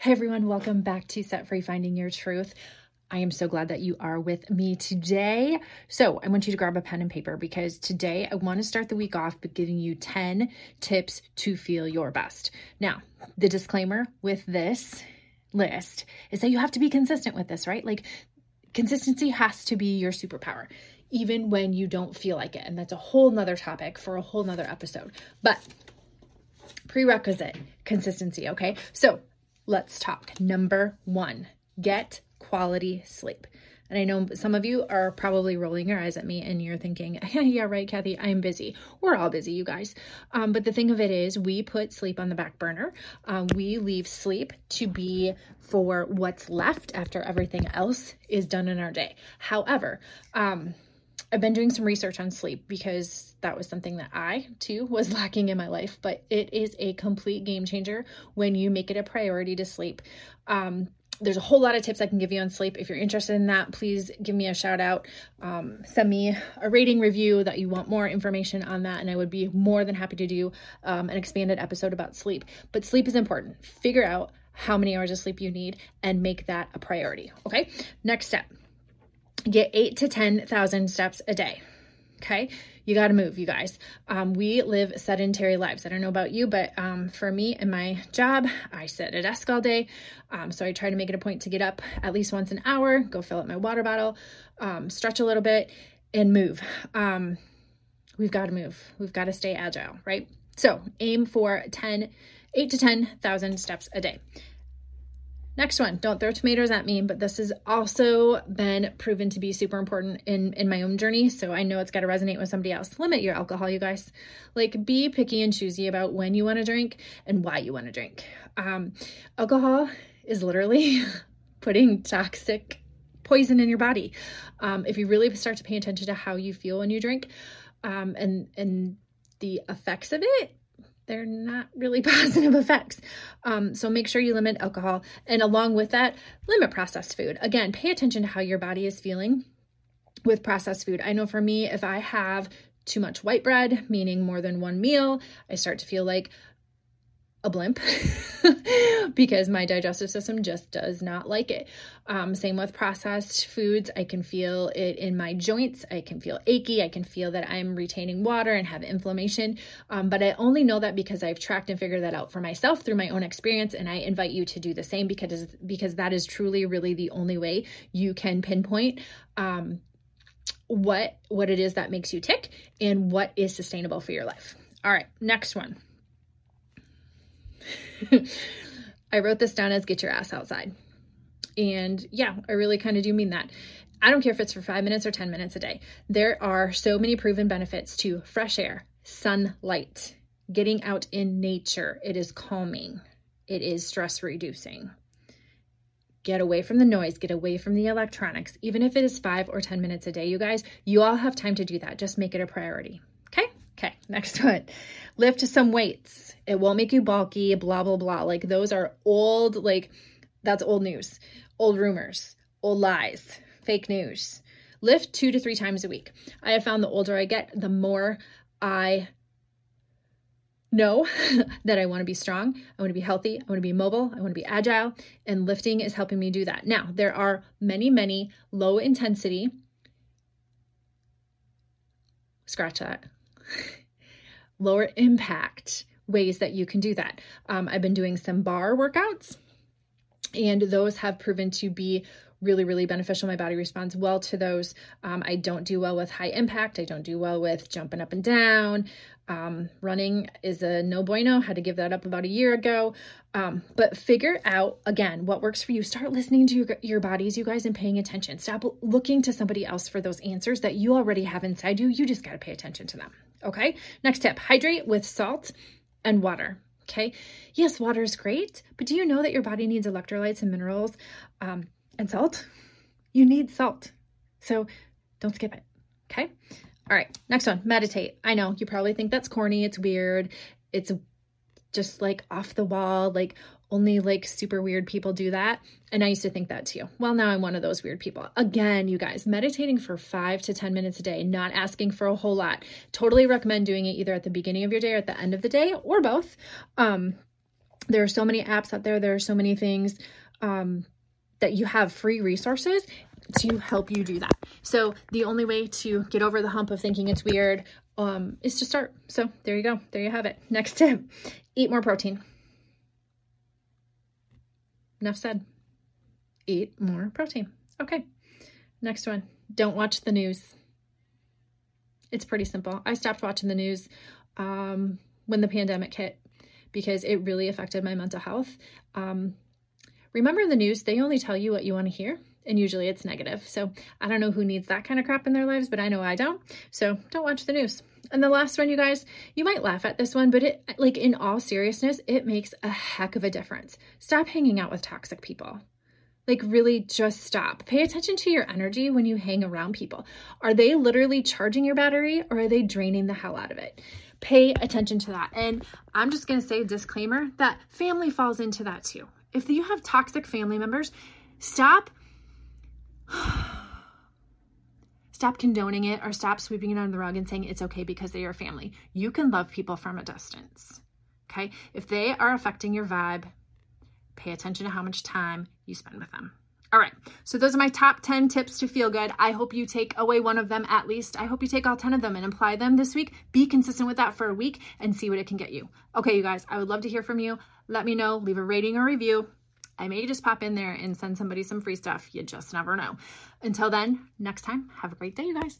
Hey everyone, welcome back to Set Free Finding Your Truth. I am so glad that you are with me today. So, I want you to grab a pen and paper because today I want to start the week off by giving you 10 tips to feel your best. Now, the disclaimer with this list is that you have to be consistent with this, right? Like, consistency has to be your superpower, even when you don't feel like it. And that's a whole nother topic for a whole nother episode. But prerequisite consistency, okay? So, let's talk. Number one, get quality sleep. And I know some of you are probably rolling your eyes at me and you're thinking, yeah, right, Kathy, I'm busy. We're all busy, you guys. Um, but the thing of it is, we put sleep on the back burner. Um, we leave sleep to be for what's left after everything else is done in our day. However, um, I've been doing some research on sleep because that was something that I too was lacking in my life, but it is a complete game changer when you make it a priority to sleep. Um, there's a whole lot of tips I can give you on sleep. If you're interested in that, please give me a shout out. Um, send me a rating review that you want more information on that, and I would be more than happy to do um, an expanded episode about sleep. But sleep is important. Figure out how many hours of sleep you need and make that a priority. Okay, next step get eight to 10,000 steps a day. Okay. You got to move, you guys. Um, we live sedentary lives. I don't know about you, but um, for me and my job, I sit at a desk all day. Um, so I try to make it a point to get up at least once an hour, go fill up my water bottle, um, stretch a little bit, and move. Um, we've got to move. We've got to stay agile, right? So aim for 10, 8 to 10,000 steps a day. Next one, don't throw tomatoes at me, but this has also been proven to be super important in, in my own journey. So I know it's got to resonate with somebody else. Limit your alcohol, you guys. Like be picky and choosy about when you want to drink and why you want to drink. Um, alcohol is literally putting toxic poison in your body. Um, if you really start to pay attention to how you feel when you drink um, and, and the effects of it, they're not really positive effects. Um, so make sure you limit alcohol. And along with that, limit processed food. Again, pay attention to how your body is feeling with processed food. I know for me, if I have too much white bread, meaning more than one meal, I start to feel like a blimp because my digestive system just does not like it. Um, same with processed foods. I can feel it in my joints. I can feel achy. I can feel that I'm retaining water and have inflammation. Um, but I only know that because I've tracked and figured that out for myself through my own experience. And I invite you to do the same because, because that is truly, really the only way you can pinpoint um, what what it is that makes you tick and what is sustainable for your life. All right, next one. I wrote this down as get your ass outside. And yeah, I really kind of do mean that. I don't care if it's for five minutes or 10 minutes a day. There are so many proven benefits to fresh air, sunlight, getting out in nature. It is calming, it is stress reducing. Get away from the noise, get away from the electronics. Even if it is five or 10 minutes a day, you guys, you all have time to do that. Just make it a priority. Okay? Next one. Lift some weights. It won't make you bulky, blah, blah, blah. Like those are old, like that's old news, old rumors, old lies, fake news. Lift two to three times a week. I have found the older I get, the more I know that I want to be strong, I want to be healthy, I want to be mobile, I want to be agile, and lifting is helping me do that. Now, there are many, many low intensity, scratch that, lower impact ways that you can do that. Um, I've been doing some barre workouts, and those have proven to be really, really beneficial. My body responds well to those. Um, I don't do well with high impact. I don't do well with jumping up and down. Um, running is a no bueno. Had to give that up about a year ago. Um, but figure out again what works for you. Start listening to your, your bodies, you guys, and paying attention. Stop looking to somebody else for those answers that you already have inside you. You just got to pay attention to them. Okay. Next tip hydrate with salt and water. Okay. Yes, water is great, but do you know that your body needs electrolytes and minerals um, and salt? You need salt. So don't skip it. Okay. All right. Next one meditate. I know you probably think that's corny. It's weird. It's just like off the wall. Like only like super weird people do that. And I used to think that too. Well, now I'm one of those weird people. Again, you guys, meditating for five to 10 minutes a day, not asking for a whole lot. Totally recommend doing it either at the beginning of your day or at the end of the day or both. Um, There are so many apps out there. There are so many things um, that you have free resources to help you do that. So the only way to get over the hump of thinking it's weird um, is to start. So there you go. There you have it. Next tip, eat more protein. Enough said. Eat more protein. Okay. Next one. Don't watch the news. It's pretty simple. I stopped watching the news um, when the pandemic hit because it really affected my mental health. Um, remember the news, they only tell you what you want to hear, and usually it's negative. So I don't know who needs that kind of crap in their lives, but I know I don't. So don't watch the news. And the last one, you guys, you might laugh at this one, but it, like in all seriousness, it makes a heck of a difference. Stop hanging out with toxic people. Like, really just stop. Pay attention to your energy when you hang around people. Are they literally charging your battery or are they draining the hell out of it? Pay attention to that. And I'm just to say a disclaimer that family falls into that too. If you have toxic family members, stop. Stop condoning it or stop sweeping it under the rug and saying it's okay because they're your family. You can love people from a distance. Okay. If they are affecting your vibe, pay attention to how much time you spend with them. All right, so those are my top 10 tips to feel good. I hope you take away one of them at least. I hope you take all 10 of them and apply them this week. Be consistent with that for a week and see what it can get you. Okay, you guys, I would love to hear from you. Let me know, leave a rating or review. I may just pop in there and send somebody some free stuff. You just never know. Until then, next time, have a great day, you guys.